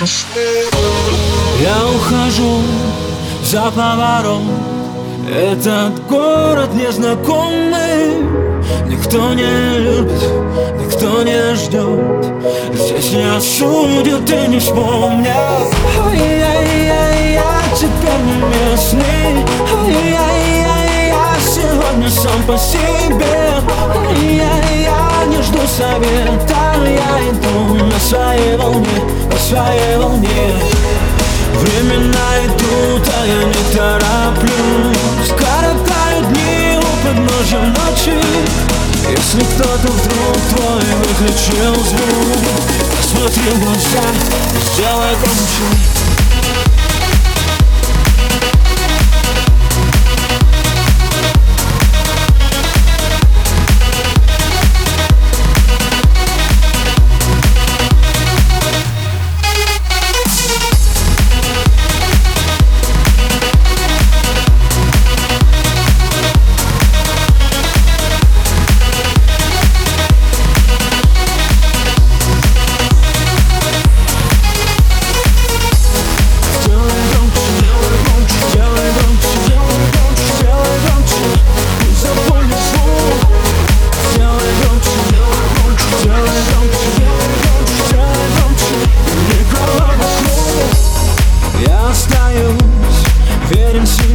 Я ухожу за поворот Этот город незнакомый. Никто не любит, никто не ждет Здесь не осудят и не вспомнят. Ай-яй-яй, я теперь не местный. Ай-яй-яй, я сегодня сам по себе. Ай-яй, я не жду совета. Я иду на своей волне, своей волне Времена идут, а я не тороплюсь. Коротаю дни у подножья ночи. Если кто-то вдруг твой выключил звук Посмотри в глаза, сделай громче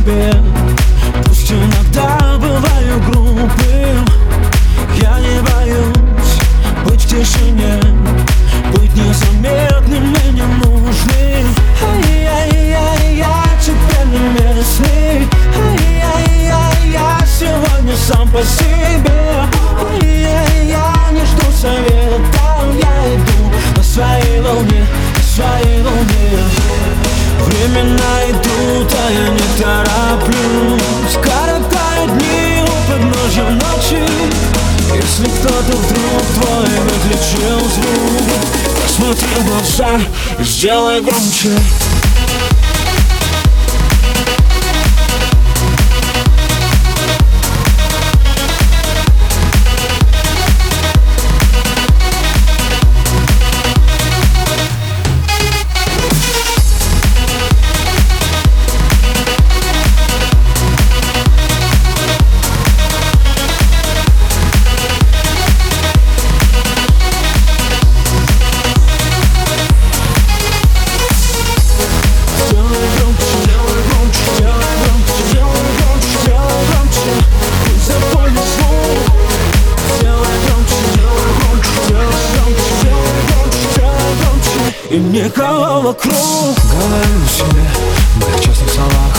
себе Пусть иногда бываю глупым. Я не боюсь быть в тишине Быть незаметным и ненужным. Ай-яй-яй, я теперь не местный. Ай-яй-яй, я сегодня сам по себе. Ай-яй, я не жду совета. Я иду на своей волне, на своей волне подножья ночи Если кто-то вдруг твой выключил звук. Посмотри в глаза и сделай громче и никого вокруг Говорю себе, в моих честных словах